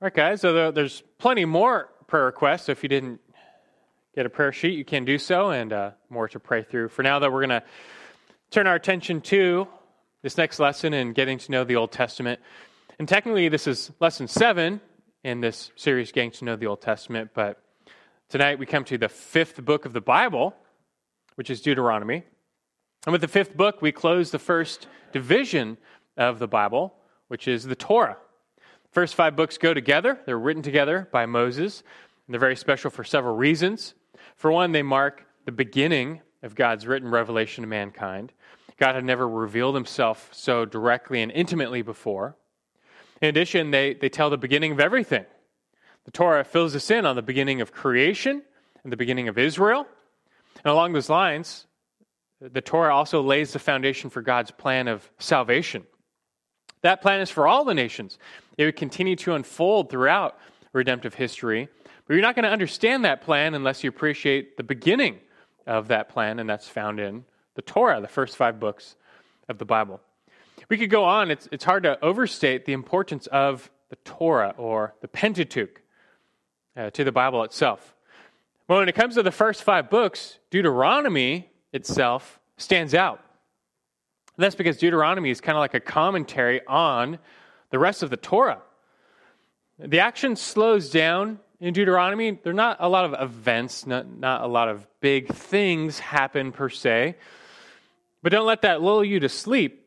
All right, guys, so there's plenty more prayer requests. So if you didn't get a prayer sheet, you can do so, and uh, more to pray through. For now, though, we're going to turn our attention to this next lesson and getting to know the Old Testament. And technically, this is lesson seven in this series, Getting to Know the Old Testament. But tonight we come to the fifth book of the Bible, which is Deuteronomy. And with the fifth book, we close the first division of the Bible, which is the Torah. First five books go together. They're written together by Moses, and they're very special for several reasons. For one, they mark the beginning of God's written revelation to mankind. God had never revealed himself so directly and intimately before. In addition, they, they tell the beginning of everything. The Torah fills us in on the beginning of creation and the beginning of Israel. And along those lines, the Torah also lays the foundation for God's plan of salvation. That plan is for all the nations. It would continue to unfold throughout redemptive history. But you're not going to understand that plan unless you appreciate the beginning of that plan, and that's found in the Torah, the first five books of the Bible. We could go on. It's, it's hard to overstate the importance of the Torah or the Pentateuch uh, to the Bible itself. Well, when it comes to the first five books, Deuteronomy itself stands out. And that's because Deuteronomy is kind of like a commentary on the rest of the Torah. The action slows down in Deuteronomy. There are not a lot of events, not, not a lot of big things happen per se. But don't let that lull you to sleep.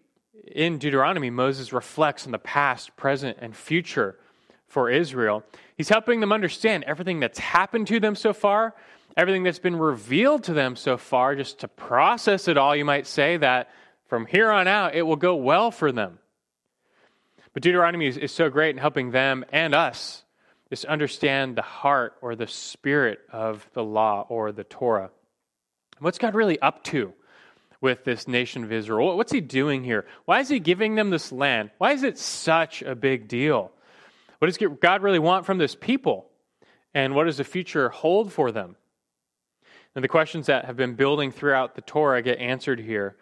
In Deuteronomy, Moses reflects on the past, present, and future for Israel. He's helping them understand everything that's happened to them so far, everything that's been revealed to them so far, just to process it all, you might say, that from here on out, it will go well for them. But Deuteronomy is, is so great in helping them and us just understand the heart or the spirit of the law or the Torah. What's God really up to with this nation of Israel? What's He doing here? Why is He giving them this land? Why is it such a big deal? What does God really want from this people? And what does the future hold for them? And the questions that have been building throughout the Torah get answered here.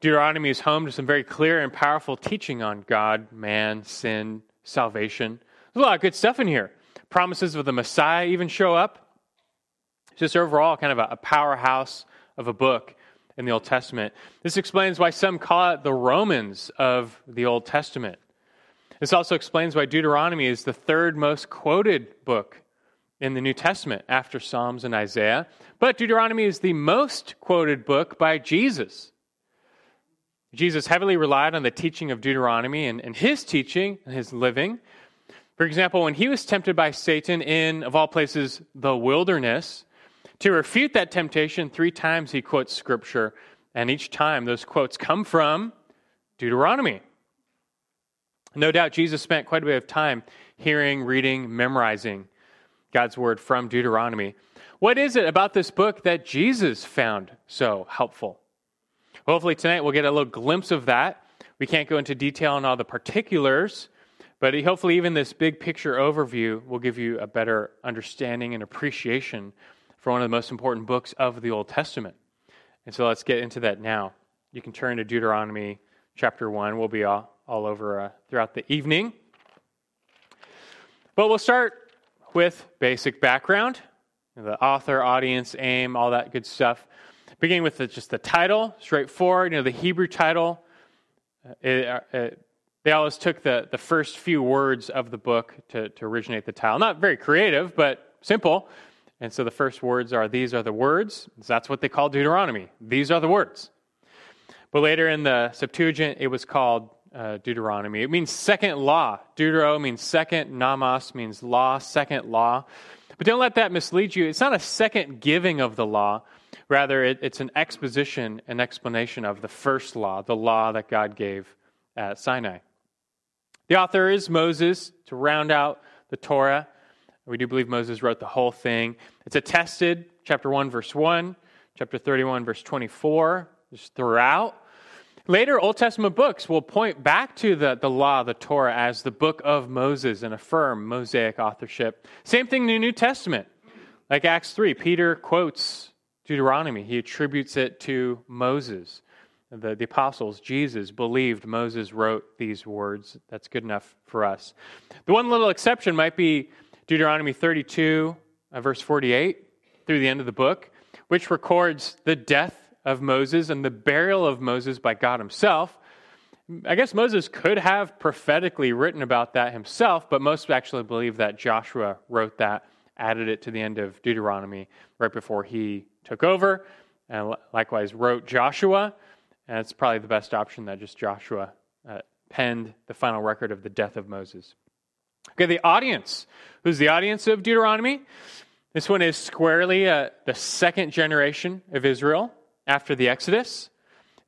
Deuteronomy is home to some very clear and powerful teaching on God, man, sin, salvation. There's a lot of good stuff in here. Promises of the Messiah even show up. It's just overall kind of a, a powerhouse of a book in the Old Testament. This explains why some call it the Romans of the Old Testament. This also explains why Deuteronomy is the third most quoted book in the New Testament after Psalms and Isaiah. But Deuteronomy is the most quoted book by Jesus. Jesus heavily relied on the teaching of Deuteronomy and, and his teaching and his living. For example, when he was tempted by Satan in, of all places, the wilderness, to refute that temptation, three times he quotes scripture, and each time those quotes come from Deuteronomy. No doubt Jesus spent quite a bit of time hearing, reading, memorizing God's word from Deuteronomy. What is it about this book that Jesus found so helpful? Hopefully, tonight we'll get a little glimpse of that. We can't go into detail on all the particulars, but hopefully, even this big picture overview will give you a better understanding and appreciation for one of the most important books of the Old Testament. And so let's get into that now. You can turn to Deuteronomy chapter 1. We'll be all, all over uh, throughout the evening. But we'll start with basic background the author, audience, aim, all that good stuff beginning with the, just the title, straightforward. You know, the Hebrew title. Uh, it, uh, it, they always took the, the first few words of the book to, to originate the title. Not very creative, but simple. And so the first words are these are the words. That's what they call Deuteronomy. These are the words. But later in the Septuagint, it was called uh, Deuteronomy. It means second law. Deutero means second. nomos means law, second law. But don't let that mislead you. It's not a second giving of the law, Rather, it, it's an exposition, an explanation of the first law, the law that God gave at Sinai. The author is Moses to round out the Torah. We do believe Moses wrote the whole thing. It's attested, chapter 1, verse 1, chapter 31, verse 24, just throughout. Later Old Testament books will point back to the, the law, the Torah, as the book of Moses and affirm Mosaic authorship. Same thing in the New Testament. Like Acts 3, Peter quotes Deuteronomy. He attributes it to Moses the, the apostles, Jesus, believed Moses wrote these words. That's good enough for us. The one little exception might be Deuteronomy 32, uh, verse 48, through the end of the book, which records the death of Moses and the burial of Moses by God himself. I guess Moses could have prophetically written about that himself, but most actually believe that Joshua wrote that, added it to the end of Deuteronomy right before he took over, and likewise wrote Joshua. And it's probably the best option that just Joshua uh, penned the final record of the death of Moses. Okay, the audience. Who's the audience of Deuteronomy? This one is squarely uh, the second generation of Israel after the Exodus.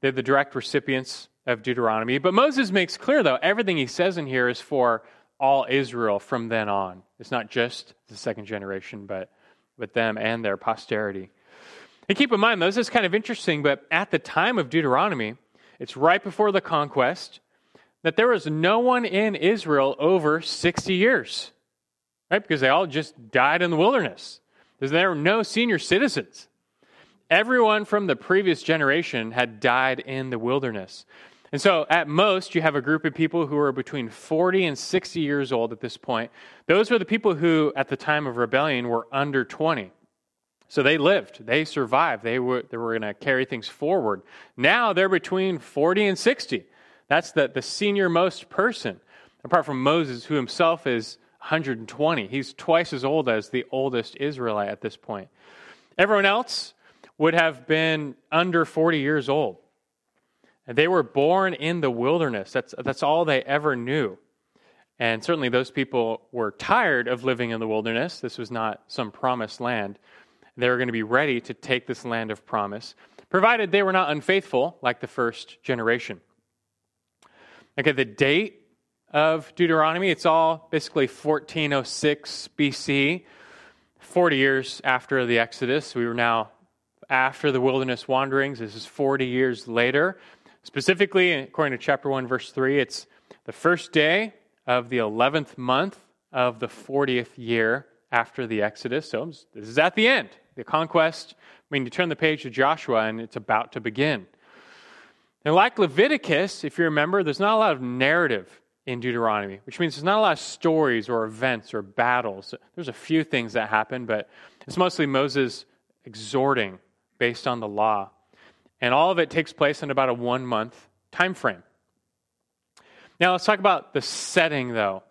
They're the direct recipients of Deuteronomy. But Moses makes clear, though, everything he says in here is for all Israel from then on. It's not just the second generation, but, but them and their posterity. And keep in mind, though, this is kind of interesting, but at the time of Deuteronomy, it's right before the conquest, that there was no one in Israel over 60 years, right? Because they all just died in the wilderness. There were no senior citizens. Everyone from the previous generation had died in the wilderness. And so, at most, you have a group of people who are between 40 and 60 years old at this point. Those were the people who, at the time of rebellion, were under 20. So they lived, they survived, they were, they were going to carry things forward. Now they're between 40 and 60. That's the, the senior most person, apart from Moses, who himself is 120. He's twice as old as the oldest Israelite at this point. Everyone else would have been under 40 years old. They were born in the wilderness. That's, that's all they ever knew. And certainly those people were tired of living in the wilderness. This was not some promised land. They were going to be ready to take this land of promise, provided they were not unfaithful like the first generation. Okay, the date of Deuteronomy, it's all basically 1406 BC, 40 years after the Exodus. We were now after the wilderness wanderings. This is 40 years later. Specifically, according to chapter 1, verse 3, it's the first day of the 11th month of the 40th year after the Exodus. So this is at the end the conquest. I mean, you turn the page to Joshua and it's about to begin. And like Leviticus, if you remember, there's not a lot of narrative in Deuteronomy, which means there's not a lot of stories or events or battles. There's a few things that happen, but it's mostly Moses exhorting based on the law. And all of it takes place in about a one month time frame. Now, let's talk about the setting, though.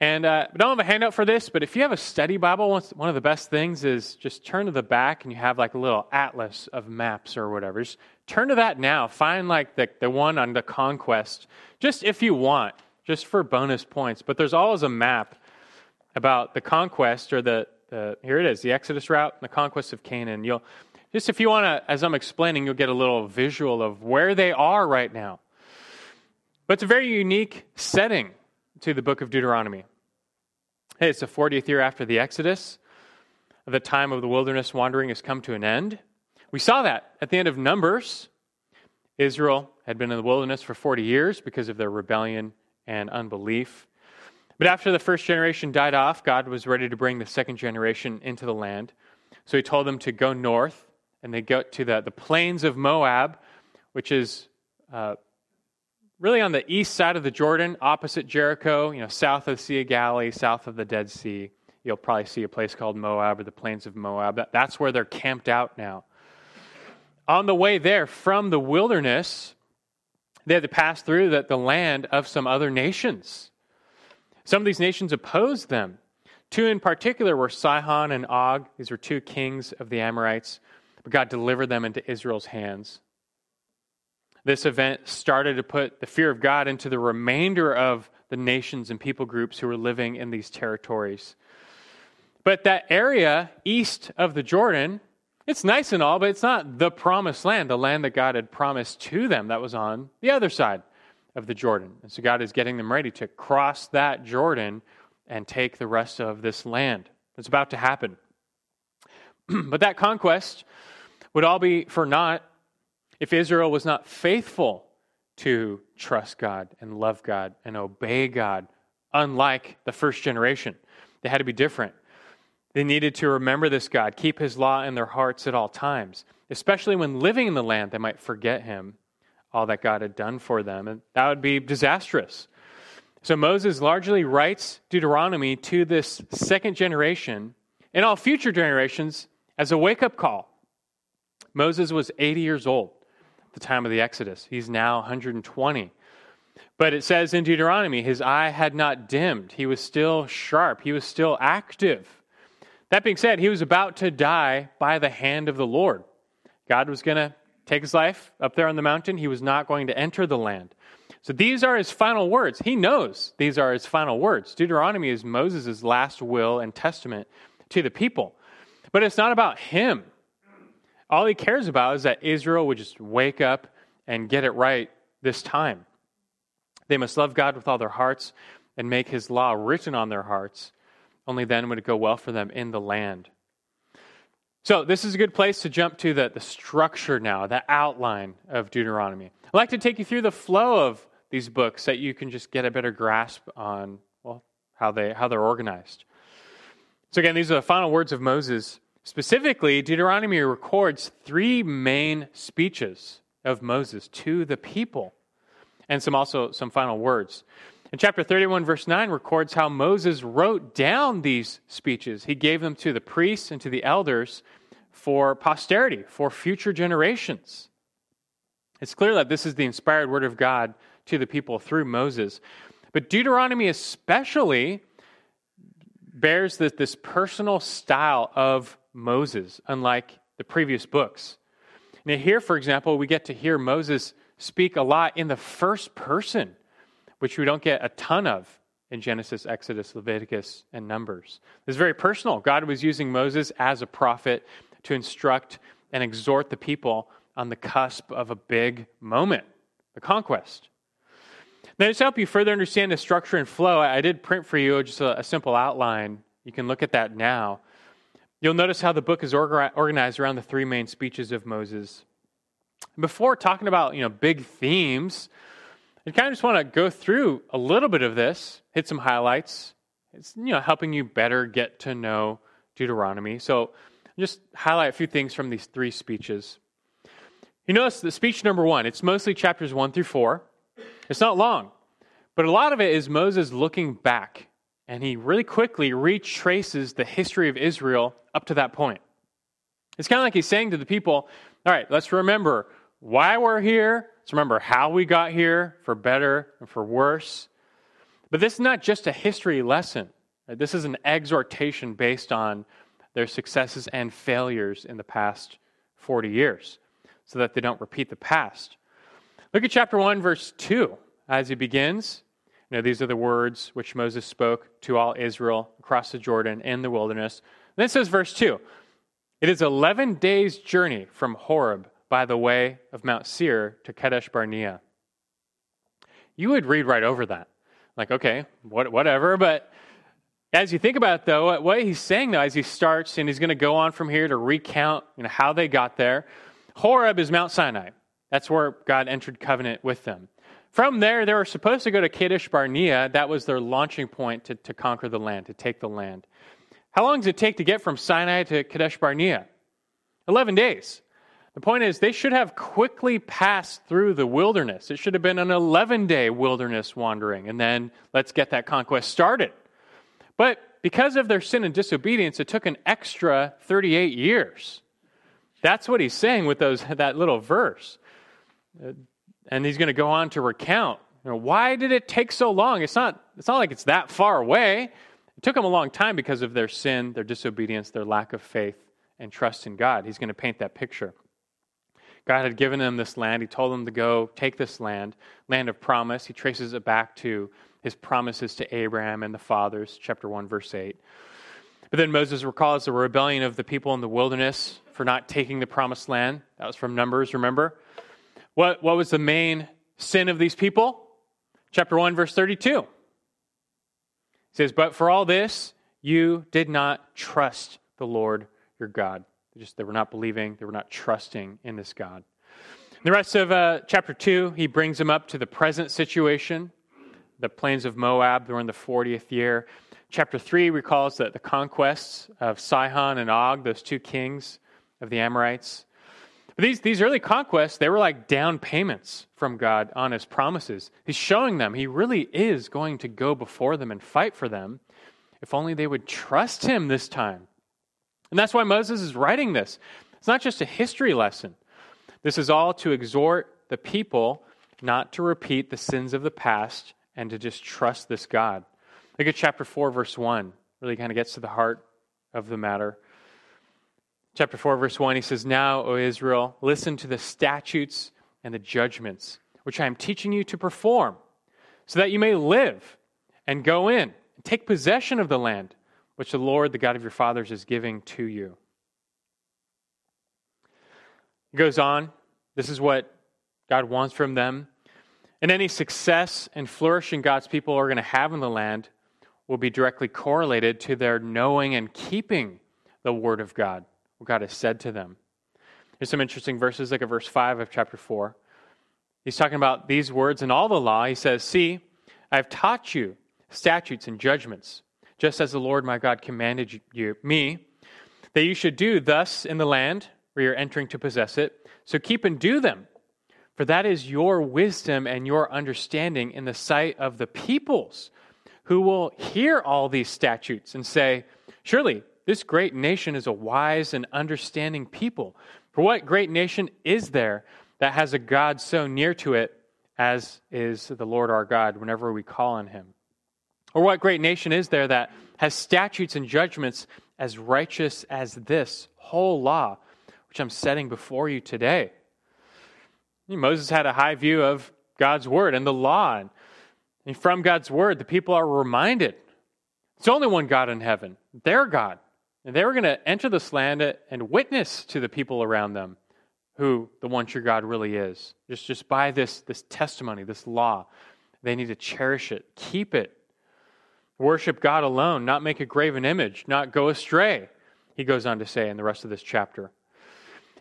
And uh, I don't have a handout for this, but if you have a study Bible, one of the best things is just turn to the back and you have like a little atlas of maps or whatever. Just turn to that now. Find like the, the one on the conquest, just if you want, just for bonus points. But there's always a map about the conquest or the, the here it is, the Exodus route, and the conquest of Canaan. You'll just if you want to, as I'm explaining, you'll get a little visual of where they are right now. But it's a very unique setting to the book of Deuteronomy. Hey, it's the 40th year after the Exodus. The time of the wilderness wandering has come to an end. We saw that at the end of Numbers. Israel had been in the wilderness for 40 years because of their rebellion and unbelief. But after the first generation died off, God was ready to bring the second generation into the land. So he told them to go north, and they go to the, the plains of Moab, which is uh, really on the east side of the Jordan, opposite Jericho, you know, south of the Sea of Galilee, south of the Dead Sea. You'll probably see a place called Moab or the plains of Moab. That's where they're camped out now. On the way there from the wilderness, they had to pass through the, the land of some other nations. Some of these nations opposed them. Two in particular were Sihon and Og. These were two kings of the Amorites. But God delivered them into Israel's hands. This event started to put the fear of God into the remainder of the nations and people groups who were living in these territories. But that area east of the Jordan, it's nice and all, but it's not the promised land, the land that God had promised to them that was on the other side of the Jordan. And so God is getting them ready to cross that Jordan and take the rest of this land. It's about to happen. but that conquest would all be for naught if Israel was not faithful to trust God and love God and obey God, unlike the first generation, they had to be different. They needed to remember this God, keep his law in their hearts at all times, especially when living in the land, they might forget him all that God had done for them. And that would be disastrous. So Moses largely writes Deuteronomy to this second generation and all future generations as a wake up call. Moses was 80 years old the time of the Exodus. He's now 120. But it says in Deuteronomy, his eye had not dimmed. He was still sharp. He was still active. That being said, he was about to die by the hand of the Lord. God was going to take his life up there on the mountain. He was not going to enter the land. So these are his final words. He knows these are his final words. Deuteronomy is Moses' last will and testament to the people. But it's not about him. All he cares about is that Israel would just wake up and get it right this time. They must love God with all their hearts and make his law written on their hearts. Only then would it go well for them in the land. So, this is a good place to jump to the, the structure now, the outline of Deuteronomy. I'd like to take you through the flow of these books so that you can just get a better grasp on, well, how, they, how they're organized. So, again, these are the final words of Moses. Specifically, Deuteronomy records three main speeches of Moses to the people and some also some final words. In chapter 31, verse 9, records how Moses wrote down these speeches. He gave them to the priests and to the elders for posterity, for future generations. It's clear that this is the inspired word of God to the people through Moses. But Deuteronomy especially bears this, this personal style of Moses, unlike the previous books. Now, here, for example, we get to hear Moses speak a lot in the first person which we don't get a ton of in Genesis, Exodus, Leviticus, and Numbers. It's very personal. God was using Moses as a prophet to instruct and exhort the people on the cusp of a big moment, the conquest. Now, to help you further understand the structure and flow, I did print for you just a, a simple outline. You can look at that now. You'll notice how the book is organized around the three main speeches of Moses. Before talking about you know big themes, I kind of just want to go through a little bit of this, hit some highlights. It's you know helping you better get to know Deuteronomy. So just highlight a few things from these three speeches. You notice the speech number one, it's mostly chapters one through four. It's not long, but a lot of it is Moses looking back, and he really quickly retraces the history of Israel up to that point. It's kind of like he's saying to the people, all right, let's remember why we're here, Let's remember how we got here, for better and for worse. But this is not just a history lesson. This is an exhortation based on their successes and failures in the past 40 years so that they don't repeat the past. Look at chapter 1, verse 2 as he begins. You know, these are the words which Moses spoke to all Israel across the Jordan in the wilderness. then it says, verse 2 It is 11 days' journey from Horeb by the way of Mount Seir to Kadesh Barnea. You would read right over that. Like, okay, what, whatever. But as you think about it, though, what he's saying, though, as he starts, and he's going to go on from here to recount you know, how they got there, Horeb is Mount Sinai. That's where God entered covenant with them. From there, they were supposed to go to Kadesh Barnea. That was their launching point to, to conquer the land, to take the land. How long does it take to get from Sinai to Kadesh Barnea? 11 days. The point is, they should have quickly passed through the wilderness. It should have been an 11 day wilderness wandering, and then let's get that conquest started. But because of their sin and disobedience, it took an extra 38 years. That's what he's saying with those, that little verse. And he's going to go on to recount you know, why did it take so long? It's not, it's not like it's that far away. It took them a long time because of their sin, their disobedience, their lack of faith and trust in God. He's going to paint that picture. God had given them this land. He told them to go take this land, land of promise. He traces it back to his promises to Abraham and the fathers, chapter 1, verse 8. But then Moses recalls the rebellion of the people in the wilderness for not taking the promised land. That was from Numbers, remember? What, what was the main sin of these people? Chapter 1, verse 32. It says, But for all this, you did not trust the Lord your God. They just they were not believing, they were not trusting in this God. In the rest of uh, chapter 2, he brings them up to the present situation, the plains of Moab. They're in the 40th year. Chapter 3 recalls that the conquests of Sihon and Og, those two kings of the Amorites. But these, these early conquests, they were like down payments from God on his promises. He's showing them he really is going to go before them and fight for them if only they would trust him this time. And that's why Moses is writing this. It's not just a history lesson, this is all to exhort the people not to repeat the sins of the past and to just trust this God. Look at chapter 4, verse 1. Really kind of gets to the heart of the matter. Chapter 4, verse 1, he says, Now, O Israel, listen to the statutes and the judgments, which I am teaching you to perform, so that you may live and go in and take possession of the land which the Lord, the God of your fathers, is giving to you. He goes on. This is what God wants from them. And any success and flourishing God's people are going to have in the land will be directly correlated to their knowing and keeping the word of God, what God has said to them. There's some interesting verses, like a verse 5 of chapter 4. He's talking about these words and all the law. He says, See, I have taught you statutes and judgments, just as the Lord my God commanded you, me, that you should do thus in the land where you're entering to possess it. So keep and do them, for that is your wisdom and your understanding in the sight of the peoples who will hear all these statutes and say, Surely this great nation is a wise and understanding people. For what great nation is there that has a God so near to it as is the Lord our God whenever we call on him? Or what great nation is there that has statutes and judgments as righteous as this whole law, which I'm setting before you today? Moses had a high view of God's word and the law. And from God's word, the people are reminded it's only one God in heaven, their God. And they were going to enter this land and witness to the people around them who the one true God really is. Just, just by this, this testimony, this law, they need to cherish it, keep it, worship God alone, not make a graven image, not go astray, he goes on to say in the rest of this chapter.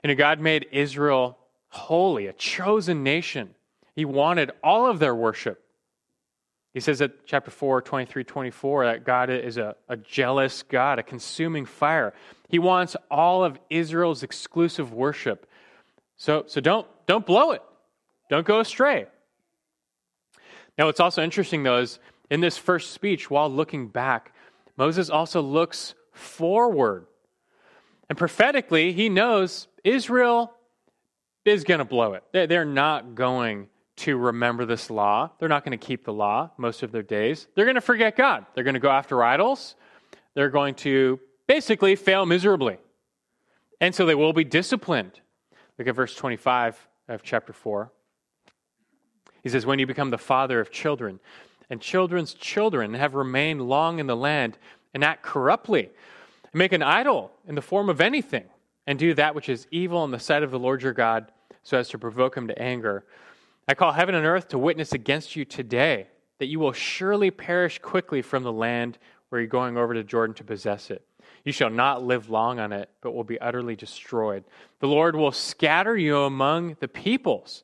And God made Israel holy, a chosen nation. He wanted all of their worship. He says at chapter 4, 23, 24, that God is a, a jealous God, a consuming fire. He wants all of Israel's exclusive worship. So, so don't, don't blow it. Don't go astray. Now, what's also interesting, though, is in this first speech, while looking back, Moses also looks forward. And prophetically, he knows Israel is going to blow it. They're not going to remember this law. They're not going to keep the law most of their days. They're going to forget God. They're going to go after idols. They're going to basically fail miserably. And so they will be disciplined. Look at verse 25 of chapter 4. He says, When you become the father of children, and children's children have remained long in the land, and act corruptly, make an idol in the form of anything, and do that which is evil in the sight of the Lord your God, so as to provoke him to anger. I call heaven and earth to witness against you today that you will surely perish quickly from the land where you're going over to Jordan to possess it. You shall not live long on it, but will be utterly destroyed. The Lord will scatter you among the peoples.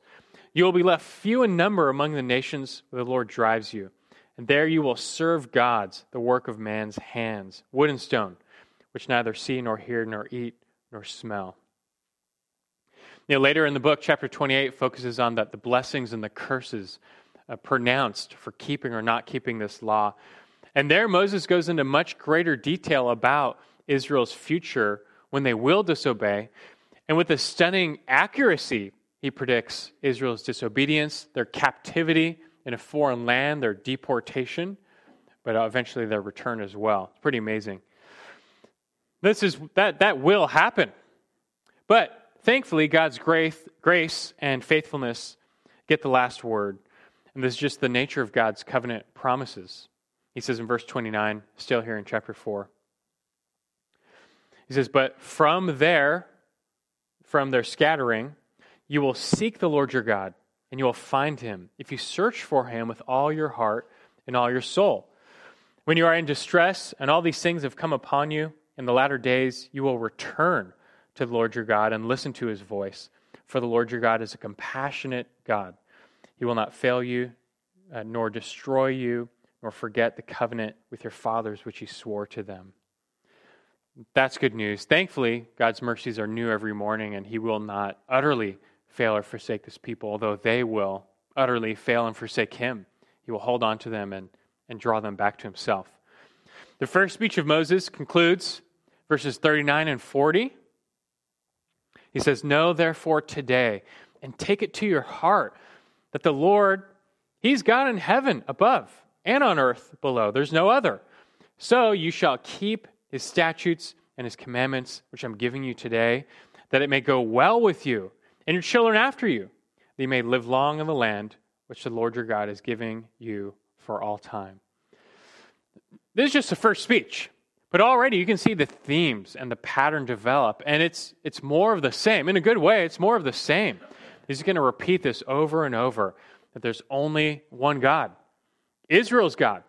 You will be left few in number among the nations where the Lord drives you. And there you will serve gods, the work of man's hands, wood and stone, which neither see nor hear nor eat nor smell. You know, later in the book, chapter 28 focuses on that the blessings and the curses uh, pronounced for keeping or not keeping this law. And there, Moses goes into much greater detail about Israel's future when they will disobey. And with a stunning accuracy, he predicts Israel's disobedience, their captivity in a foreign land, their deportation, but eventually their return as well. It's pretty amazing. This is that that will happen. But Thankfully, God's grace, grace and faithfulness get the last word. And this is just the nature of God's covenant promises. He says in verse 29, still here in chapter 4. He says, But from there, from their scattering, you will seek the Lord your God, and you will find him if you search for him with all your heart and all your soul. When you are in distress and all these things have come upon you in the latter days, you will return to the Lord your God and listen to his voice. For the Lord your God is a compassionate God. He will not fail you, uh, nor destroy you, nor forget the covenant with your fathers which he swore to them. That's good news. Thankfully, God's mercies are new every morning, and He will not utterly fail or forsake this people, although they will utterly fail and forsake Him. He will hold on to them and, and draw them back to Himself. The first speech of Moses concludes verses 39 and 40. He says, Know therefore today, and take it to your heart, that the Lord, He's God in heaven above and on earth below. There's no other. So you shall keep his statutes and his commandments, which I'm giving you today, that it may go well with you and your children after you, that you may live long in the land which the Lord your God is giving you for all time. This is just the first speech, but already you can see the themes and the pattern develop, and it's, it's more of the same. In a good way, it's more of the same. He's going to repeat this over and over that there's only one God. Israel's God.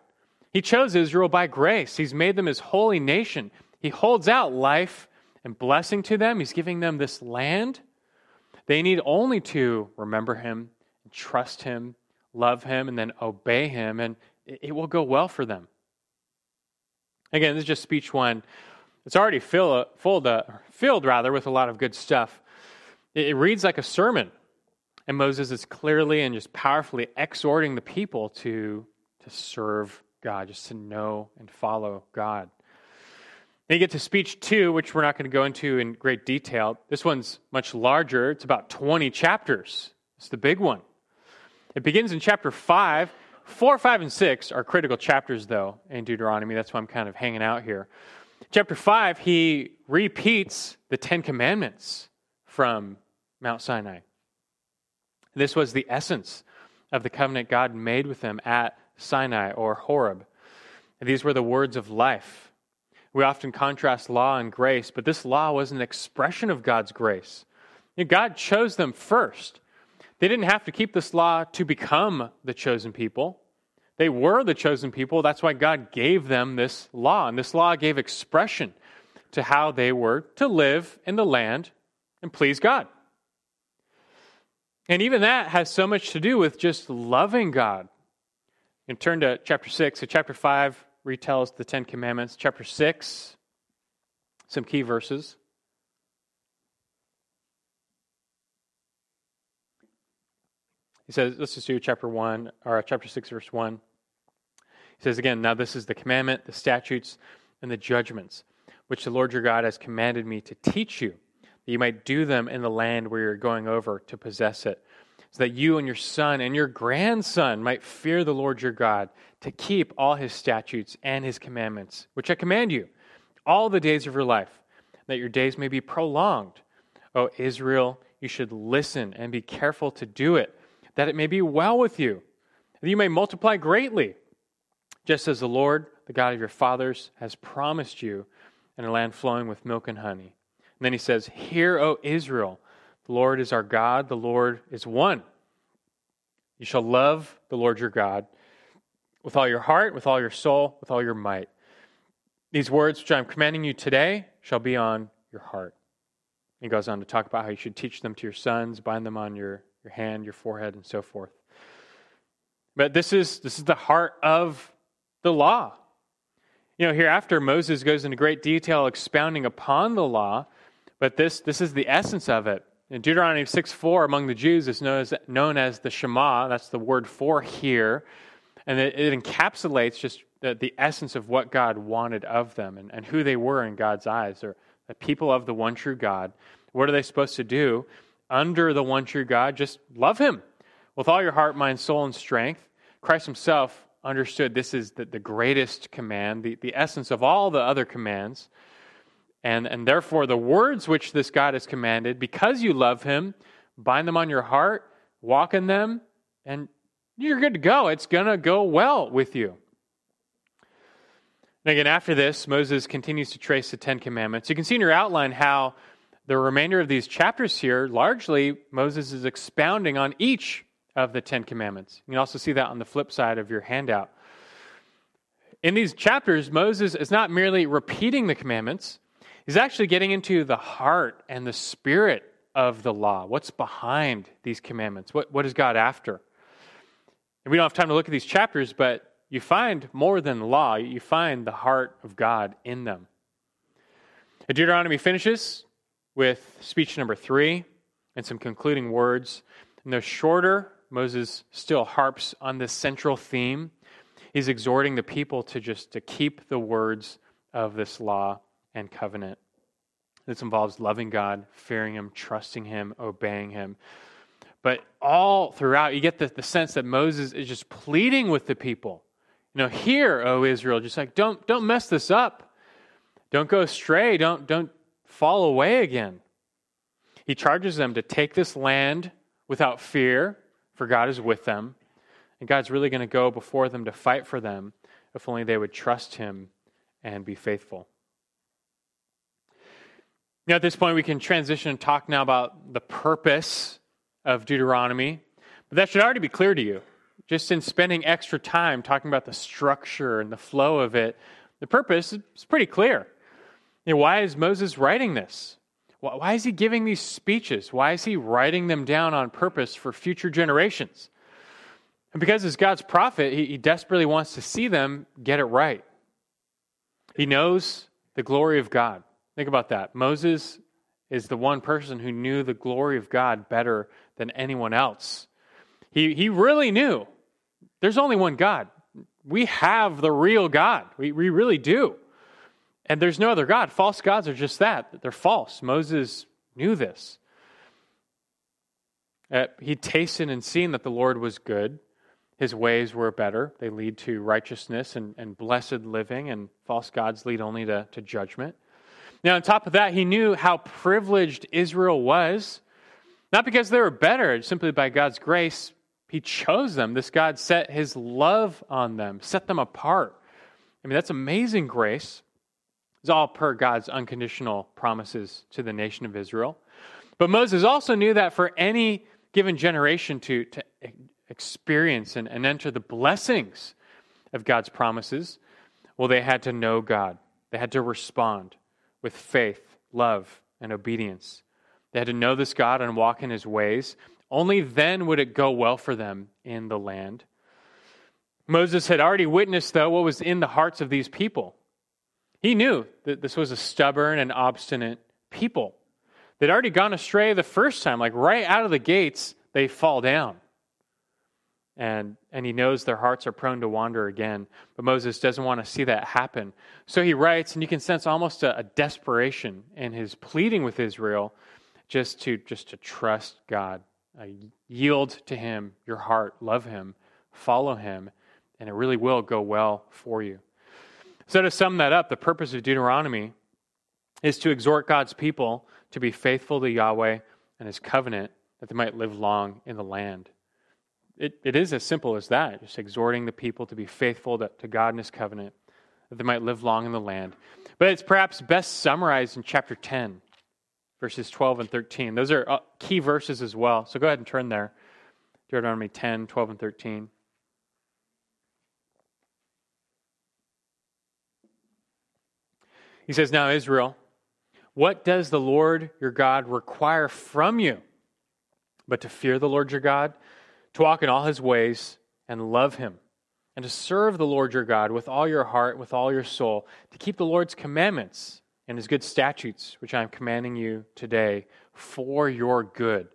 He chose Israel by grace. He's made them his holy nation. He holds out life and blessing to them. He's giving them this land. They need only to remember him, trust him, love him, and then obey him, and it will go well for them. Again, this is just speech one. It's already fill, filled, uh, filled rather with a lot of good stuff. It, it reads like a sermon, and Moses is clearly and just powerfully exhorting the people to, to serve God, just to know and follow God. Then you get to speech two, which we're not going to go into in great detail. This one's much larger. It's about 20 chapters. It's the big one. It begins in chapter five. Four, five, and six are critical chapters, though, in Deuteronomy. That's why I'm kind of hanging out here. Chapter five, he repeats the Ten Commandments from Mount Sinai. This was the essence of the covenant God made with them at Sinai or Horeb. These were the words of life. We often contrast law and grace, but this law was an expression of God's grace. God chose them first. They didn't have to keep this law to become the chosen people. They were the chosen people. That's why God gave them this law. And this law gave expression to how they were to live in the land and please God. And even that has so much to do with just loving God. And turn to chapter 6. So, chapter 5 retells the Ten Commandments. Chapter 6, some key verses. He says, let's just do chapter 1, or chapter 6, verse 1. He says again, Now this is the commandment, the statutes, and the judgments, which the Lord your God has commanded me to teach you that you might do them in the land where you're going over to possess it, so that you and your son and your grandson might fear the Lord your God, to keep all his statutes and his commandments, which I command you, all the days of your life, that your days may be prolonged. O Israel, you should listen and be careful to do it, that it may be well with you, that you may multiply greatly, just as the Lord, the God of your fathers, has promised you in a land flowing with milk and honey. And then he says, Hear, O Israel, the Lord is our God, the Lord is one. You shall love the Lord your God with all your heart, with all your soul, with all your might. These words which I'm commanding you today shall be on your heart. He goes on to talk about how you should teach them to your sons, bind them on your, your hand, your forehead, and so forth. But this is, this is the heart of the law. You know, hereafter, Moses goes into great detail expounding upon the law but this, this is the essence of it. In Deuteronomy 6 4, among the Jews, is known as, known as the Shema. That's the word for here. And it, it encapsulates just the, the, essence of what God wanted of them and, and who they were in God's eyes. They're the people of the one true God. What are they supposed to do under the one true God? Just love Him with all your heart, mind, soul, and strength. Christ Himself understood this is the, the greatest command, the, the essence of all the other commands. And, and therefore, the words which this God has commanded, because you love him, bind them on your heart, walk in them, and you're good to go. It's going to go well with you. And again, after this, Moses continues to trace the Ten Commandments. You can see in your outline how the remainder of these chapters here, largely, Moses is expounding on each of the Ten Commandments. You can also see that on the flip side of your handout. In these chapters, Moses is not merely repeating the commandments, He's actually getting into the heart and the spirit of the law. What's behind these commandments? What, what is God after? And we don't have time to look at these chapters, but you find more than law, you find the heart of God in them. Deuteronomy finishes with speech number three and some concluding words. And they're shorter. Moses still harps on this central theme. He's exhorting the people to just to keep the words of this law and covenant. This involves loving God, fearing Him, trusting Him, obeying Him. But all throughout, you get the, the sense that Moses is just pleading with the people. You know, hear, O Israel, just like don't don't mess this up. Don't go astray. Don't don't fall away again. He charges them to take this land without fear, for God is with them. And God's really going to go before them to fight for them if only they would trust Him and be faithful. Now, at this point, we can transition and talk now about the purpose of Deuteronomy. But that should already be clear to you. Just in spending extra time talking about the structure and the flow of it, the purpose is pretty clear. You know, why is Moses writing this? Why is he giving these speeches? Why is he writing them down on purpose for future generations? And because as God's prophet, he, he desperately wants to see them get it right. He knows the glory of God. Think about that. Moses is the one person who knew the glory of God better than anyone else. He, he really knew there's only one God. We have the real God. We, we really do. And there's no other God. False gods are just that. They're false. Moses knew this. Uh, he tasted and seen that the Lord was good. His ways were better. They lead to righteousness and, and blessed living, and false gods lead only to, to judgment. Now, on top of that, he knew how privileged Israel was, not because they were better, simply by God's grace. He chose them. This God set his love on them, set them apart. I mean, that's amazing grace. It's all per God's unconditional promises to the nation of Israel. But Moses also knew that for any given generation to, to experience and, and enter the blessings of God's promises, well, they had to know God. They had to respond with faith, love, and obedience. They had to know this God and walk in his ways. Only then would it go well for them in the land. Moses had already witnessed, though, what was in the hearts of these people. He knew that this was a stubborn and obstinate people. They'd already gone astray the first time, like right out of the gates, they fall down. And, and he knows their hearts are prone to wander again. But Moses doesn't want to see that happen. So he writes, and you can sense almost a, a desperation in his pleading with Israel just to, just to trust God. Uh, yield to him your heart, love him, follow him, and it really will go well for you. So, to sum that up, the purpose of Deuteronomy is to exhort God's people to be faithful to Yahweh and his covenant that they might live long in the land. It, it is as simple as that, just exhorting the people to be faithful to, to God and his covenant that they might live long in the land. But it's perhaps best summarized in chapter 10, verses 12 and 13. Those are uh, key verses as well. So go ahead and turn there. Deuteronomy 10, 12, and 13. He says, Now, Israel, what does the Lord your God require from you? But to fear the Lord your God, to walk in all his ways, and love him, and to serve the Lord your God with all your heart, with all your soul, to keep the Lord's commandments and his good statutes, which I am commanding you today for your good.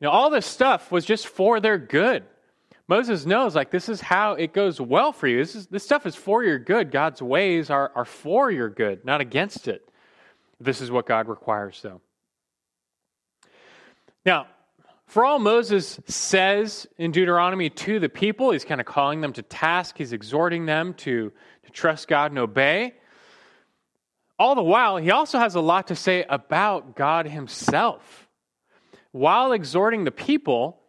You know, all this stuff was just for their good. Moses knows, like, this is how it goes well for you. This, is, this stuff is for your good. God's ways are, are for your good, not against it. This is what God requires, though. Now, for all Moses says in Deuteronomy to the people, he's kind of calling them to task, he's exhorting them to, to trust God and obey. All the while, he also has a lot to say about God himself. While exhorting the people,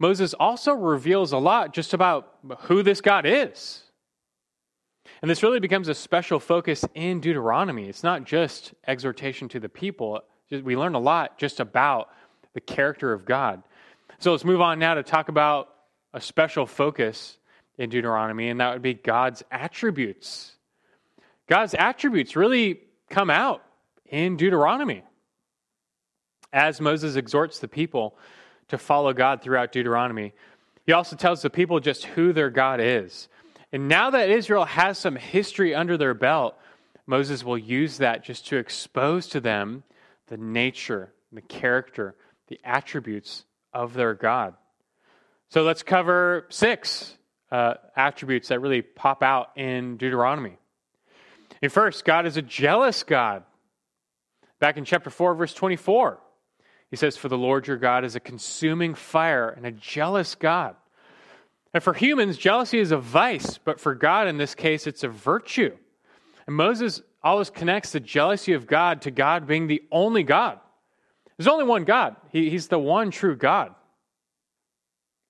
Moses also reveals a lot just about who this God is. And this really becomes a special focus in Deuteronomy. It's not just exhortation to the people, we learn a lot just about the character of God. So let's move on now to talk about a special focus in Deuteronomy, and that would be God's attributes. God's attributes really come out in Deuteronomy. As Moses exhorts the people to follow God throughout Deuteronomy. He also tells the people just who their God is. And now that Israel has some history under their belt, Moses will use that just to expose to them the nature, the character, the attributes of their God. So let's cover six uh, attributes that really pop out in Deuteronomy. And first, God is a jealous God. Back in chapter 4, verse 24, he says, For the Lord your God is a consuming fire and a jealous God. And for humans, jealousy is a vice, but for God, in this case, it's a virtue. And Moses always connects the jealousy of God to God being the only God. There's only one God, he, He's the one true God.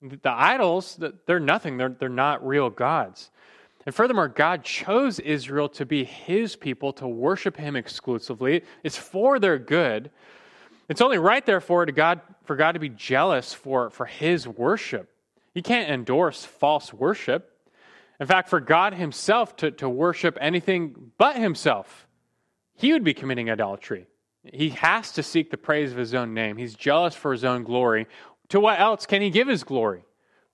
The idols, they're nothing, they're, they're not real gods. And furthermore, God chose Israel to be his people, to worship him exclusively. It's for their good. It's only right, therefore, to God, for God to be jealous for, for his worship. He can't endorse false worship. In fact, for God himself to, to worship anything but himself, he would be committing idolatry. He has to seek the praise of his own name. He's jealous for his own glory. To what else can he give his glory?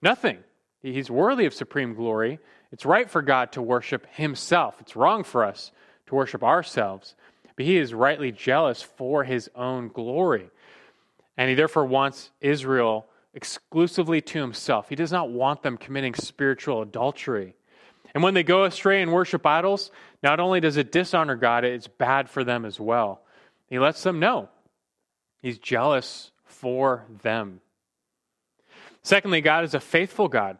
Nothing. He's worthy of supreme glory. It's right for God to worship himself. It's wrong for us to worship ourselves. But he is rightly jealous for his own glory. And he therefore wants Israel exclusively to himself. He does not want them committing spiritual adultery. And when they go astray and worship idols, not only does it dishonor God, it's bad for them as well. He lets them know he's jealous for them. Secondly, God is a faithful God.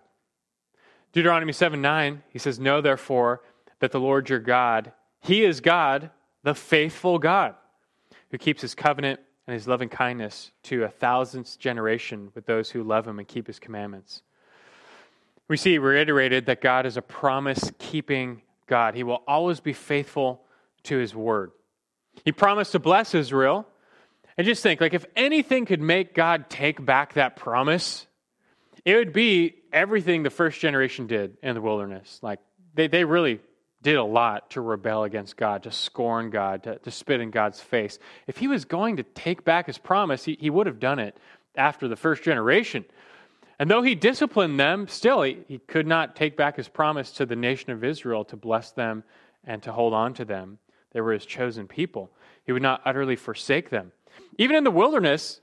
Deuteronomy 7 9, he says, Know therefore that the Lord your God, he is God, the faithful God, who keeps his covenant and his loving kindness to a thousandth generation with those who love him and keep his commandments. We see reiterated that God is a promise keeping God. He will always be faithful to his word. He promised to bless Israel. And just think like if anything could make God take back that promise, it would be everything the first generation did in the wilderness. Like, they, they really did a lot to rebel against God, to scorn God, to, to spit in God's face. If he was going to take back his promise, he, he would have done it after the first generation. And though he disciplined them, still he, he could not take back his promise to the nation of Israel to bless them and to hold on to them. They were his chosen people. He would not utterly forsake them. Even in the wilderness,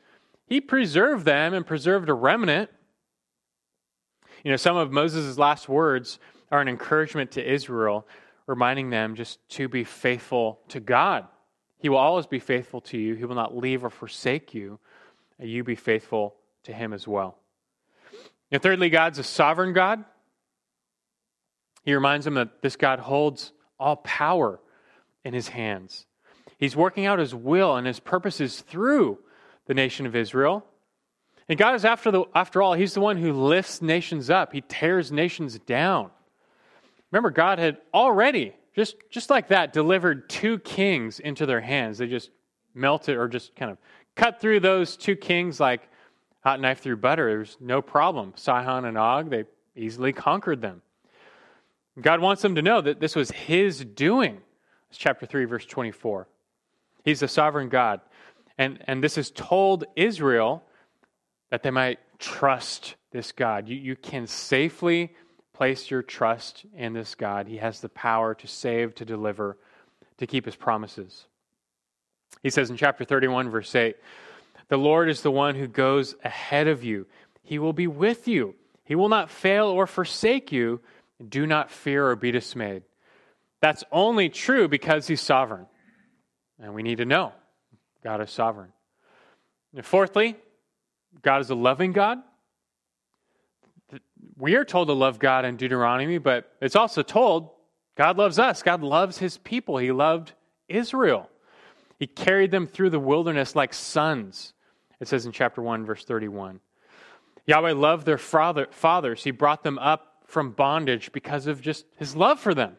he preserved them and preserved a remnant you know, some of Moses' last words are an encouragement to Israel, reminding them just to be faithful to God. He will always be faithful to you, He will not leave or forsake you. And you be faithful to Him as well. And thirdly, God's a sovereign God. He reminds them that this God holds all power in His hands. He's working out His will and His purposes through the nation of Israel. And God is, after, the, after all, He's the one who lifts nations up, He tears nations down. Remember, God had already, just, just like that, delivered two kings into their hands. They just melted or just kind of cut through those two kings like hot knife through butter. There's no problem. Sihon and Og, they easily conquered them. God wants them to know that this was His doing. It's chapter 3, verse 24. He's the sovereign God. And, and this is told Israel that they might trust this God. You, you can safely place your trust in this God. He has the power to save, to deliver, to keep his promises. He says in chapter 31, verse 8, The Lord is the one who goes ahead of you. He will be with you. He will not fail or forsake you. Do not fear or be dismayed. That's only true because he's sovereign. And we need to know God is sovereign. And fourthly, God is a loving God. We are told to love God in Deuteronomy, but it's also told God loves us. God loves his people. He loved Israel. He carried them through the wilderness like sons. It says in chapter 1, verse 31. Yahweh loved their father, fathers. He brought them up from bondage because of just his love for them.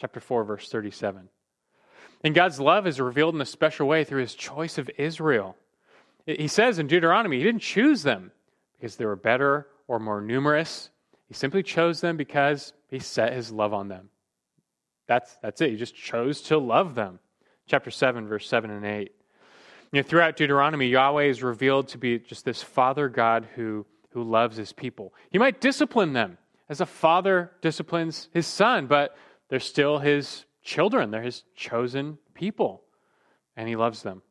Chapter 4, verse 37. And God's love is revealed in a special way through his choice of Israel. He says in Deuteronomy, he didn't choose them because they were better or more numerous. He simply chose them because he set his love on them. That's, that's it. He just chose to love them. Chapter 7, verse 7 and 8. You know, throughout Deuteronomy, Yahweh is revealed to be just this Father God who, who loves his people. He might discipline them as a father disciplines his son, but they're still his children, they're his chosen people, and he loves them.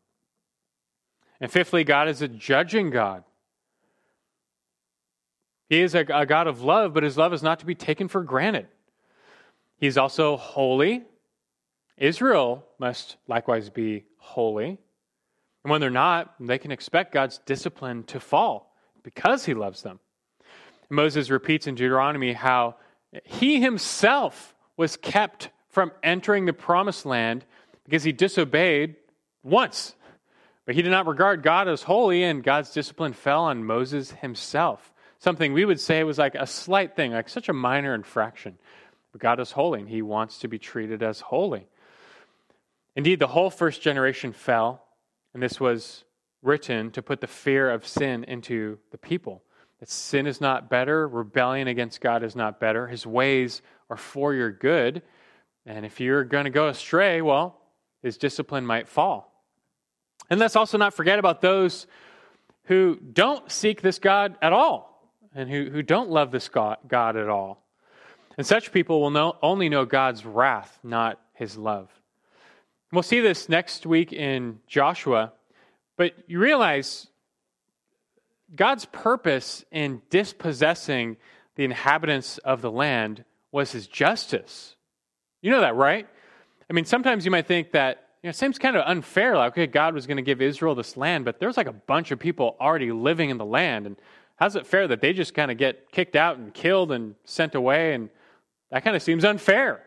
And fifthly, God is a judging God. He is a, a, God of love, but his love is not to be taken for granted. He's also holy. Israel must likewise be holy. And when they're not, they can expect God's discipline to fall because he loves them. Moses repeats in Deuteronomy how he himself was kept from entering the promised land because he disobeyed once. But he did not regard God as holy, and God's discipline fell on Moses himself. Something we would say was like a slight thing, like such a minor infraction. But God is holy, and he wants to be treated as holy. Indeed, the whole first generation fell, and this was written to put the fear of sin into the people. That sin is not better, rebellion against God is not better. His ways are for your good. And if you're going to go astray, well, his discipline might fall. And let's also not forget about those who don't seek this God at all and who, who don't love this God, God at all. And such people will know, only know God's wrath, not his love. We'll see this next week in Joshua, but you realize God's purpose in dispossessing the inhabitants of the land was his justice. You know that, right? I mean, sometimes you might think that you know, it seems kind of unfair. Like, okay, God was going to give Israel this land, but there's like a bunch of people already living in the land. And how's it fair that they just kind of get kicked out and killed and sent away? And that kind of seems unfair.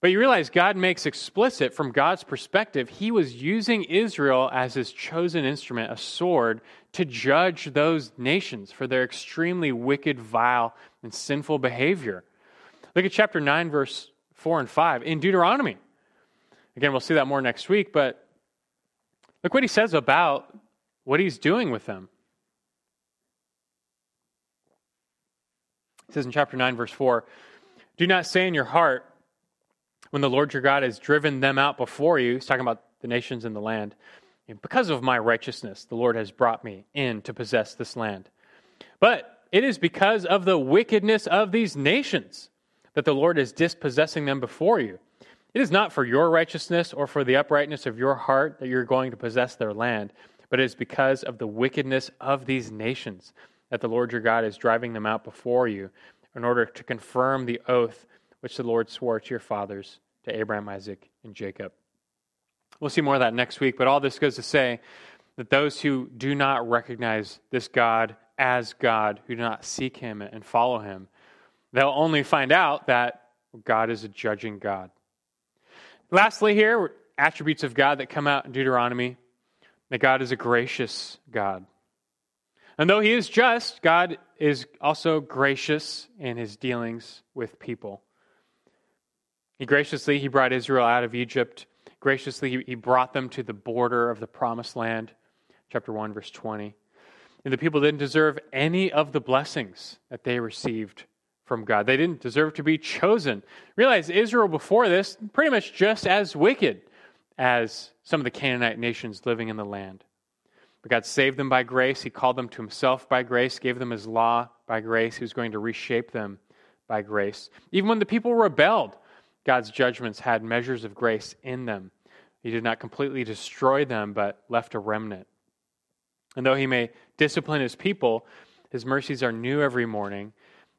But you realize God makes explicit from God's perspective, He was using Israel as His chosen instrument, a sword, to judge those nations for their extremely wicked, vile, and sinful behavior. Look at chapter 9, verse 4 and 5 in Deuteronomy. Again, we'll see that more next week, but look what he says about what he's doing with them. He says in chapter 9, verse 4 Do not say in your heart, when the Lord your God has driven them out before you, he's talking about the nations in the land, because of my righteousness, the Lord has brought me in to possess this land. But it is because of the wickedness of these nations that the Lord is dispossessing them before you. It is not for your righteousness or for the uprightness of your heart that you're going to possess their land, but it is because of the wickedness of these nations that the Lord your God is driving them out before you in order to confirm the oath which the Lord swore to your fathers, to Abraham, Isaac, and Jacob. We'll see more of that next week, but all this goes to say that those who do not recognize this God as God, who do not seek Him and follow Him, they'll only find out that God is a judging God. Lastly, here, attributes of God that come out in Deuteronomy that God is a gracious God. And though He is just, God is also gracious in His dealings with people. He graciously he brought Israel out of Egypt. Graciously he brought them to the border of the promised land. Chapter 1 verse 20. And the people didn't deserve any of the blessings that they received from God. They didn't deserve to be chosen. Realize Israel before this pretty much just as wicked as some of the Canaanite nations living in the land. But God saved them by grace. He called them to himself by grace, gave them his law by grace. He was going to reshape them by grace. Even when the people rebelled, God's judgments had measures of grace in them. He did not completely destroy them, but left a remnant. And though he may discipline his people, his mercies are new every morning,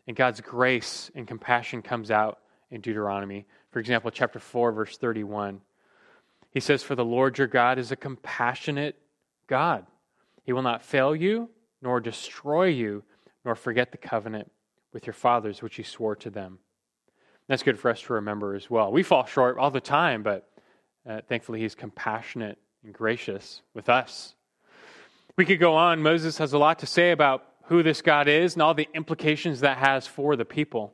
and God's grace and compassion comes out in Deuteronomy. For example, chapter 4, verse 31. He says, For the Lord your God is a compassionate God. He will not fail you, nor destroy you, nor forget the covenant with your fathers, which he swore to them. That's good for us to remember as well. We fall short all the time, but uh, thankfully, He's compassionate and gracious with us. We could go on. Moses has a lot to say about who this God is and all the implications that has for the people.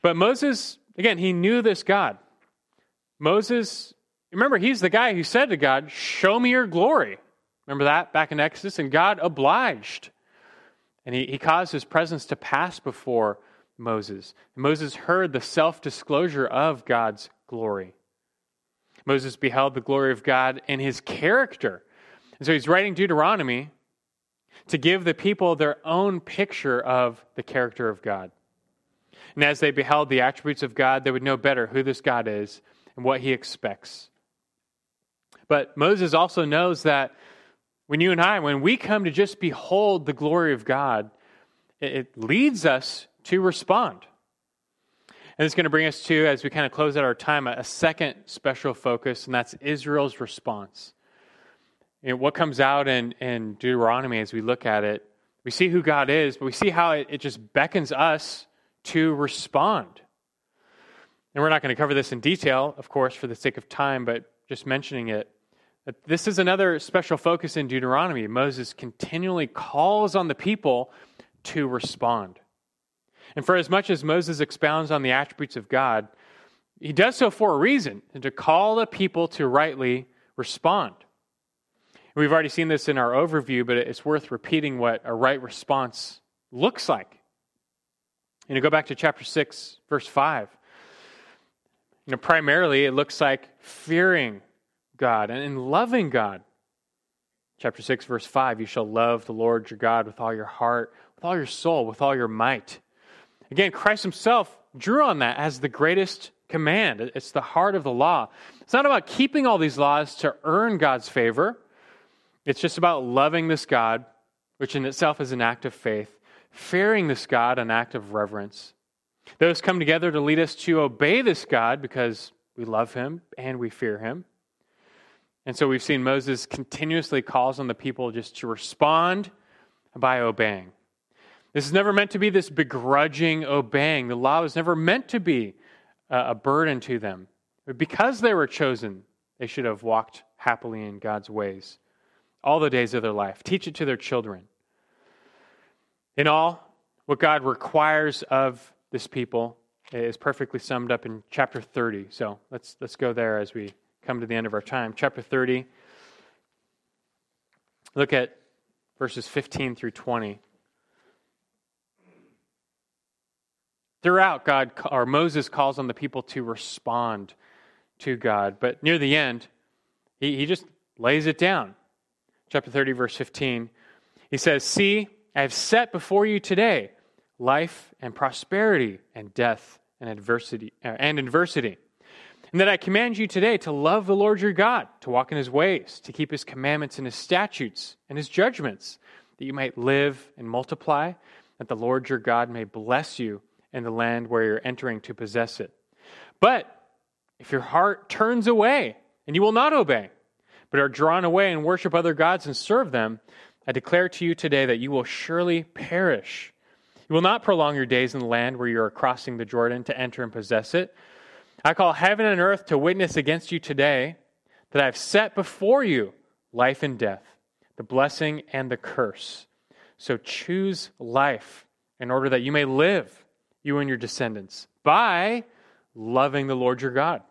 But Moses, again, he knew this God. Moses, remember, he's the guy who said to God, Show me your glory. Remember that back in Exodus? And God obliged. And he, he caused his presence to pass before Moses. Moses heard the self disclosure of God's glory. Moses beheld the glory of God in his character. And so he's writing Deuteronomy to give the people their own picture of the character of God. And as they beheld the attributes of God, they would know better who this God is and what he expects. But Moses also knows that when you and I, when we come to just behold the glory of God, it leads us to respond. And it's going to bring us to, as we kind of close out our time, a, second special focus, and that's Israel's response. Know, what comes out in, in Deuteronomy as we look at it, we see who God is, but we see how it, it just beckons us to respond. And we're not going to cover this in detail, of course, for the sake of time, but just mentioning it. This is another special focus in Deuteronomy. Moses continually calls on the people to respond. And for as much as Moses expounds on the attributes of God, he does so for a reason, and to call the people to rightly respond. We've already seen this in our overview, but it's worth repeating what a right response looks like. You know, go back to chapter 6, verse 5. You know, primarily it looks like fearing God and in loving God. Chapter 6, verse 5 You shall love the Lord your God with all your heart, with all your soul, with all your might. Again, Christ himself drew on that as the greatest command. It's the heart of the law. It's not about keeping all these laws to earn God's favor, it's just about loving this God, which in itself is an act of faith, fearing this God, an act of reverence. Those come together to lead us to obey this God because we love him and we fear him. And so we've seen Moses continuously calls on the people just to respond by obeying. This is never meant to be this begrudging obeying. The law was never meant to be a burden to them. But because they were chosen, they should have walked happily in God's ways all the days of their life. Teach it to their children. In all, what God requires of this people is perfectly summed up in chapter 30. So let's, let's go there as we come to the end of our time. Chapter 30. Look at verses 15 through 20. Throughout, God or Moses calls on the people to respond to God, but near the end, he, he just lays it down. Chapter 30, verse 15. He says, See, I have set before you today life and prosperity and death and adversity uh, and adversity. And that I command you today to love the Lord your God, to walk in his ways, to keep his commandments and his statutes and his judgments, that you might live and multiply, that the Lord your God may bless you in the land where you're entering to possess it. But if your heart turns away and you will not obey, but are drawn away and worship other gods and serve them, I declare to you today that you will surely perish. You will not prolong your days in the land where you are crossing the Jordan to enter and possess it. I call heaven and earth to witness against you today that I have set before you life and death, the blessing and the curse. So choose life in order that you may live you and your descendants, by loving the Lord your God,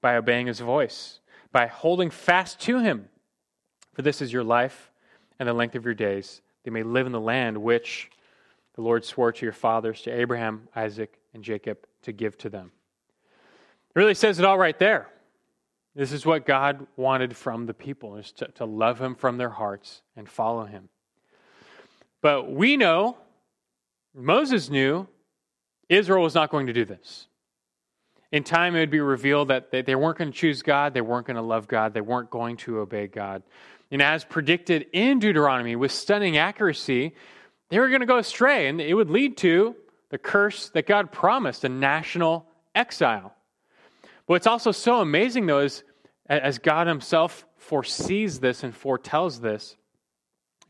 by obeying his voice, by holding fast to him. For this is your life and the length of your days. They may live in the land which the Lord swore to your fathers, to Abraham, Isaac, and Jacob, to give to them. It really says it all right there. This is what God wanted from the people, is to, to love him from their hearts and follow him. But we know, Moses knew, Israel was not going to do this. In time, it would be revealed that they weren't going to choose God, they weren't going to love God, they weren't going to obey God. And as predicted in Deuteronomy with stunning accuracy, they were going to go astray, and it would lead to the curse that God promised a national exile. What's also so amazing, though, is as God Himself foresees this and foretells this,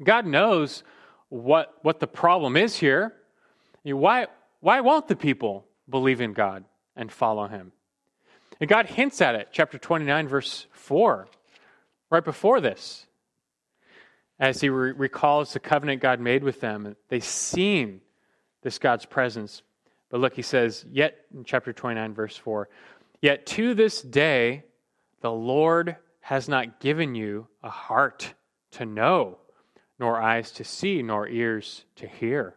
God knows what, what the problem is here. Why, why won't the people believe in God and follow him? And God hints at it, chapter 29, verse 4, right before this. As he re- recalls the covenant God made with them, they've seen this God's presence. But look, he says, yet in chapter 29, verse 4, yet to this day, the Lord has not given you a heart to know, nor eyes to see, nor ears to hear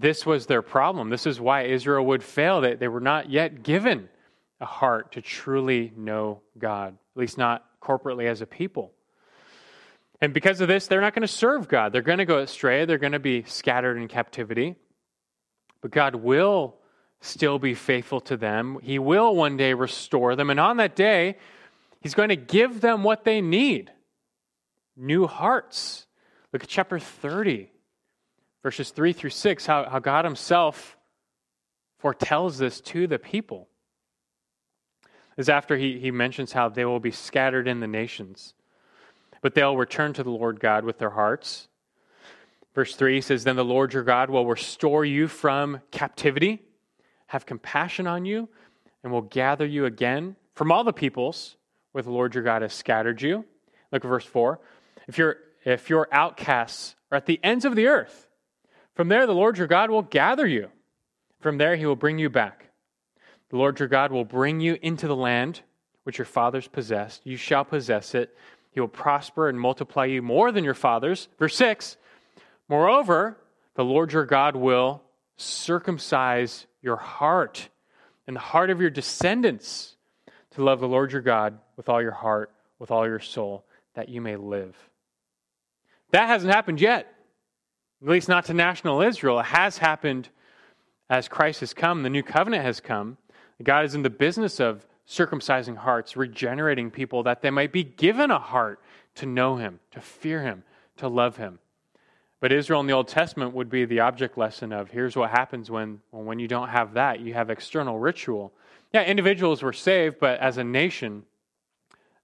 this was their problem. This is why Israel would fail. They, they were not yet given a heart to truly know God, at least not corporately as a people. And because of this, they're not going to serve God. They're going to go astray. They're going to be scattered in captivity. But God will still be faithful to them. He will one day restore them. And on that day, He's going to give them what they need new hearts. Look at chapter 30, verses 3 through 6, how, how God Himself foretells this to the people. Is after he, he mentions how they will be scattered in the nations, but they'll return to the Lord God with their hearts. Verse 3 says, Then the Lord your God will restore you from captivity, have compassion on you, and will gather you again from all the peoples where the Lord your God has scattered you. Look at verse 4. If, you if your outcasts are at the ends of the earth, from there the Lord your God will gather you. From there he will bring you back. The Lord your God will bring you into the land which your fathers possessed. You shall possess it. He will prosper and multiply you more than your fathers. Verse 6 Moreover, the Lord your God will circumcise your heart and the heart of your descendants to love the Lord your God with all your heart, with all your soul, that you may live. That hasn't happened yet, at least not to national Israel. It has happened as Christ has come, the new covenant has come. God is in the business of circumcising hearts, regenerating people that they might be given a heart to know Him, to fear Him, to love Him. But Israel in the Old Testament would be the object lesson of here's what happens when, when you don't have that. You have external ritual. Yeah, individuals were saved, but as a nation,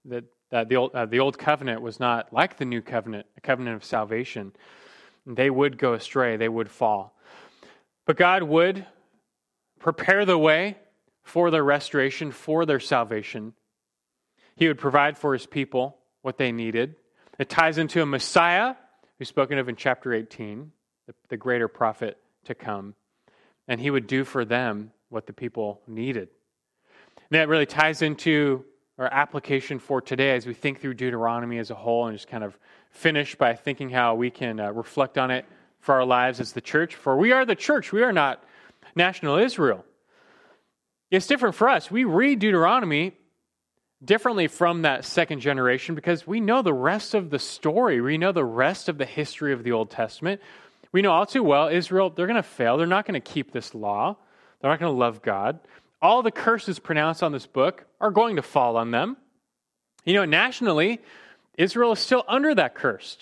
that uh, the, old, uh, the old covenant was not like the new covenant, a covenant of salvation. They would go astray, they would fall. But God would prepare the way for their restoration, for their salvation. He would provide for his people what they needed. It ties into a Messiah who's spoken of in chapter 18, the, the greater prophet to come. And he would do for them what the people needed. And that really ties into our application for today as we think through Deuteronomy as a whole and just kind of finish by thinking how we can uh, reflect on it for our lives as the church. For we are the church, we are not national Israel. It's different for us. We read Deuteronomy differently from that second generation because we know the rest of the story. We know the rest of the history of the Old Testament. We know all too well Israel, they're going to fail. They're not going to keep this law. They're not going to love God all the curses pronounced on this book are going to fall on them. You know, nationally, Israel is still under that curse.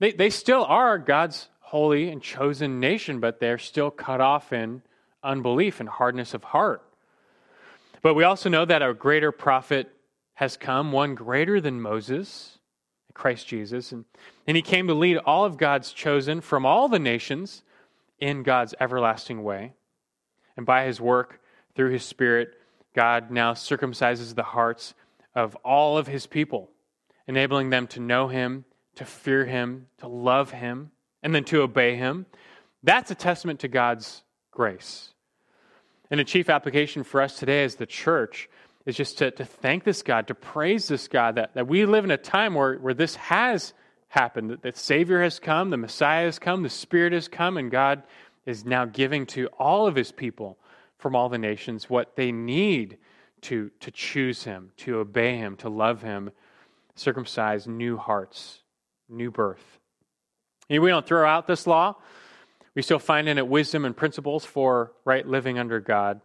They, they still are God's holy and chosen nation, but they're still cut off in unbelief and hardness of heart. But we also know that a greater prophet has come, one greater than Moses, Christ Jesus. And, and he came to lead all of God's chosen from all the nations in God's everlasting way. And by his work, through his Spirit, God now circumcises the hearts of all of his people, enabling them to know him, to fear him, to love him, and then to obey him. That's a testament to God's grace. And a chief application for us today as the church is just to, to thank this God, to praise this God, that, that we live in a time where, where this has happened, that the Savior has come, the Messiah has come, the Spirit has come, and God is now giving to all of his people from all the nations what they need to, to choose him, to obey him, to love him, circumcise new hearts, new birth. And we don't throw out this law. We still find in it wisdom and principles for right living under God.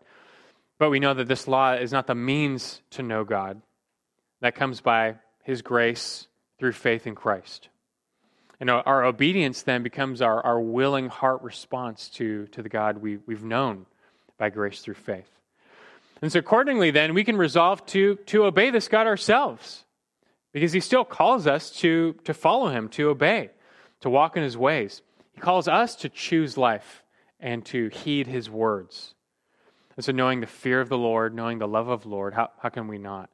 But we know that this law is not the means to know God. That comes by his grace through faith in Christ. And our obedience then becomes our, our willing heart response to, to the God we, we've known by grace through faith. And so, accordingly, then, we can resolve to, to obey this God ourselves because he still calls us to, to follow him, to obey, to walk in his ways. He calls us to choose life and to heed his words. And so, knowing the fear of the Lord, knowing the love of the Lord, how, how can we not?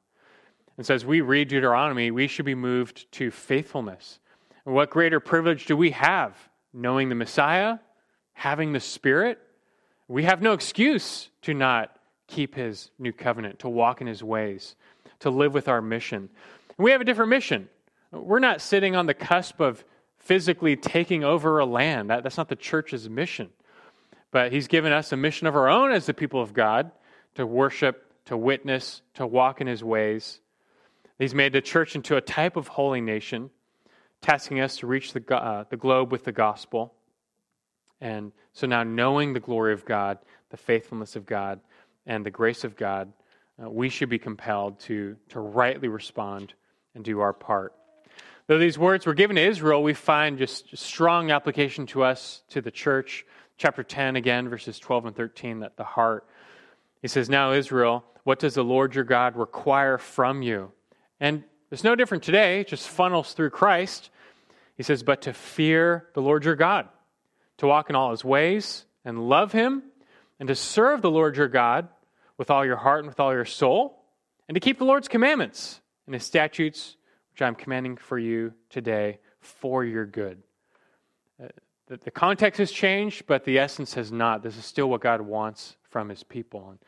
And so, as we read Deuteronomy, we should be moved to faithfulness. And what greater privilege do we have? Knowing the Messiah, having the Spirit, we have no excuse to not keep his new covenant, to walk in his ways, to live with our mission. And we have a different mission. We're not sitting on the cusp of physically taking over a land. That, that's not the church's mission. But he's given us a mission of our own as the people of God to worship, to witness, to walk in his ways. He's made the church into a type of holy nation, tasking us to reach the, uh, the globe with the gospel. And so now, knowing the glory of God, the faithfulness of God, and the grace of God, uh, we should be compelled to, to rightly respond and do our part. Though these words were given to Israel, we find just strong application to us, to the church. Chapter 10, again, verses 12 and 13, that the heart. He says, Now, Israel, what does the Lord your God require from you? And it's no different today, it just funnels through Christ. He says, But to fear the Lord your God, to walk in all his ways and love him, and to serve the Lord your God with all your heart and with all your soul, and to keep the Lord's commandments and his statutes, which I'm commanding for you today for your good. Uh, the, context has changed, but the essence has not. This is still what God wants from his people. And,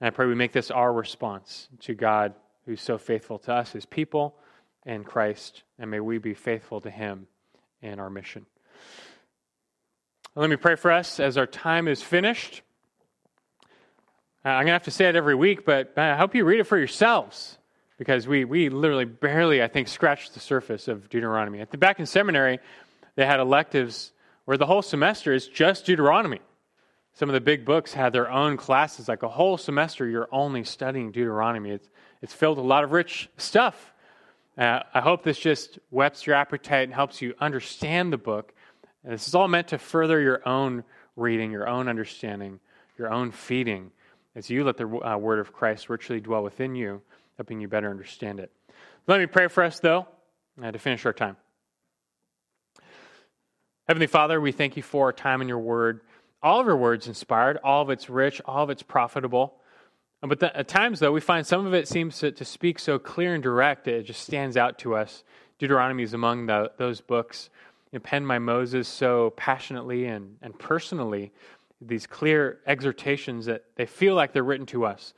I pray we make this our response to God who's so faithful to us, his people, and Christ, and may we be faithful to him in our mission. Let me pray for us as our time is finished. Uh, I'm going to have to say it every week, but I hope you read it for yourselves because we, we literally barely, I think, scratched the surface of Deuteronomy. At the, back in seminary, they had electives where the whole semester is just Deuteronomy. Some of the big books had their own classes, like a whole semester, you're only studying Deuteronomy. It's, it's filled with a lot of rich stuff. Uh, I hope this just whets your appetite and helps you understand the book. And this is all meant to further your own reading, your own understanding, your own feeding, as you let the uh, word of Christ richly dwell within you, helping you better understand it. Let me pray for us, though, uh, to finish our time. Heavenly Father, we thank you for our time in your word. All of your words inspired, all of it's rich, all of it's profitable. Uh, but the, at times, though, we find some of it seems to, to, speak so clear and direct, that it just stands out to us. Deuteronomy is among the, those books you know, penned by Moses so passionately and, and personally, these clear exhortations that they feel like they're written to us.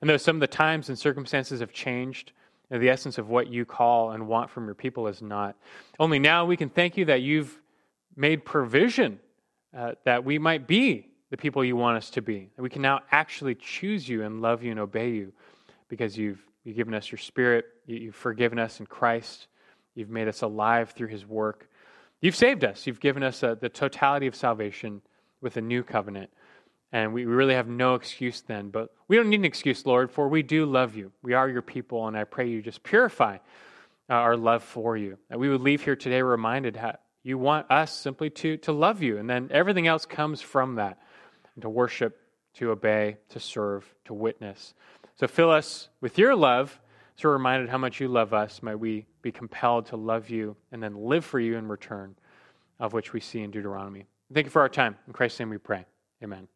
And though some of the times and circumstances have changed, you know, the essence of what you call and want from your people is not. Only now we can thank you that you've made provision uh, that we might be the people you want us to be. And we can now actually choose you and love you and obey you because you've, you've given us your spirit, you've forgiven us in Christ, you've made us alive through his work. You've saved us, you've given us uh, the totality of salvation with a new covenant. And we really have no excuse then. But we don't need an excuse, Lord, for we do love you. We are your people, and I pray you just purify uh, our love for you. That we would leave here today reminded how you want us simply to, to love you, and then everything else comes from that to worship, to obey, to serve, to witness. So fill us with your love. So we're reminded how much you love us. Might we be compelled to love you and then live for you in return, of which we see in Deuteronomy. Thank you for our time. In Christ's name we pray. Amen.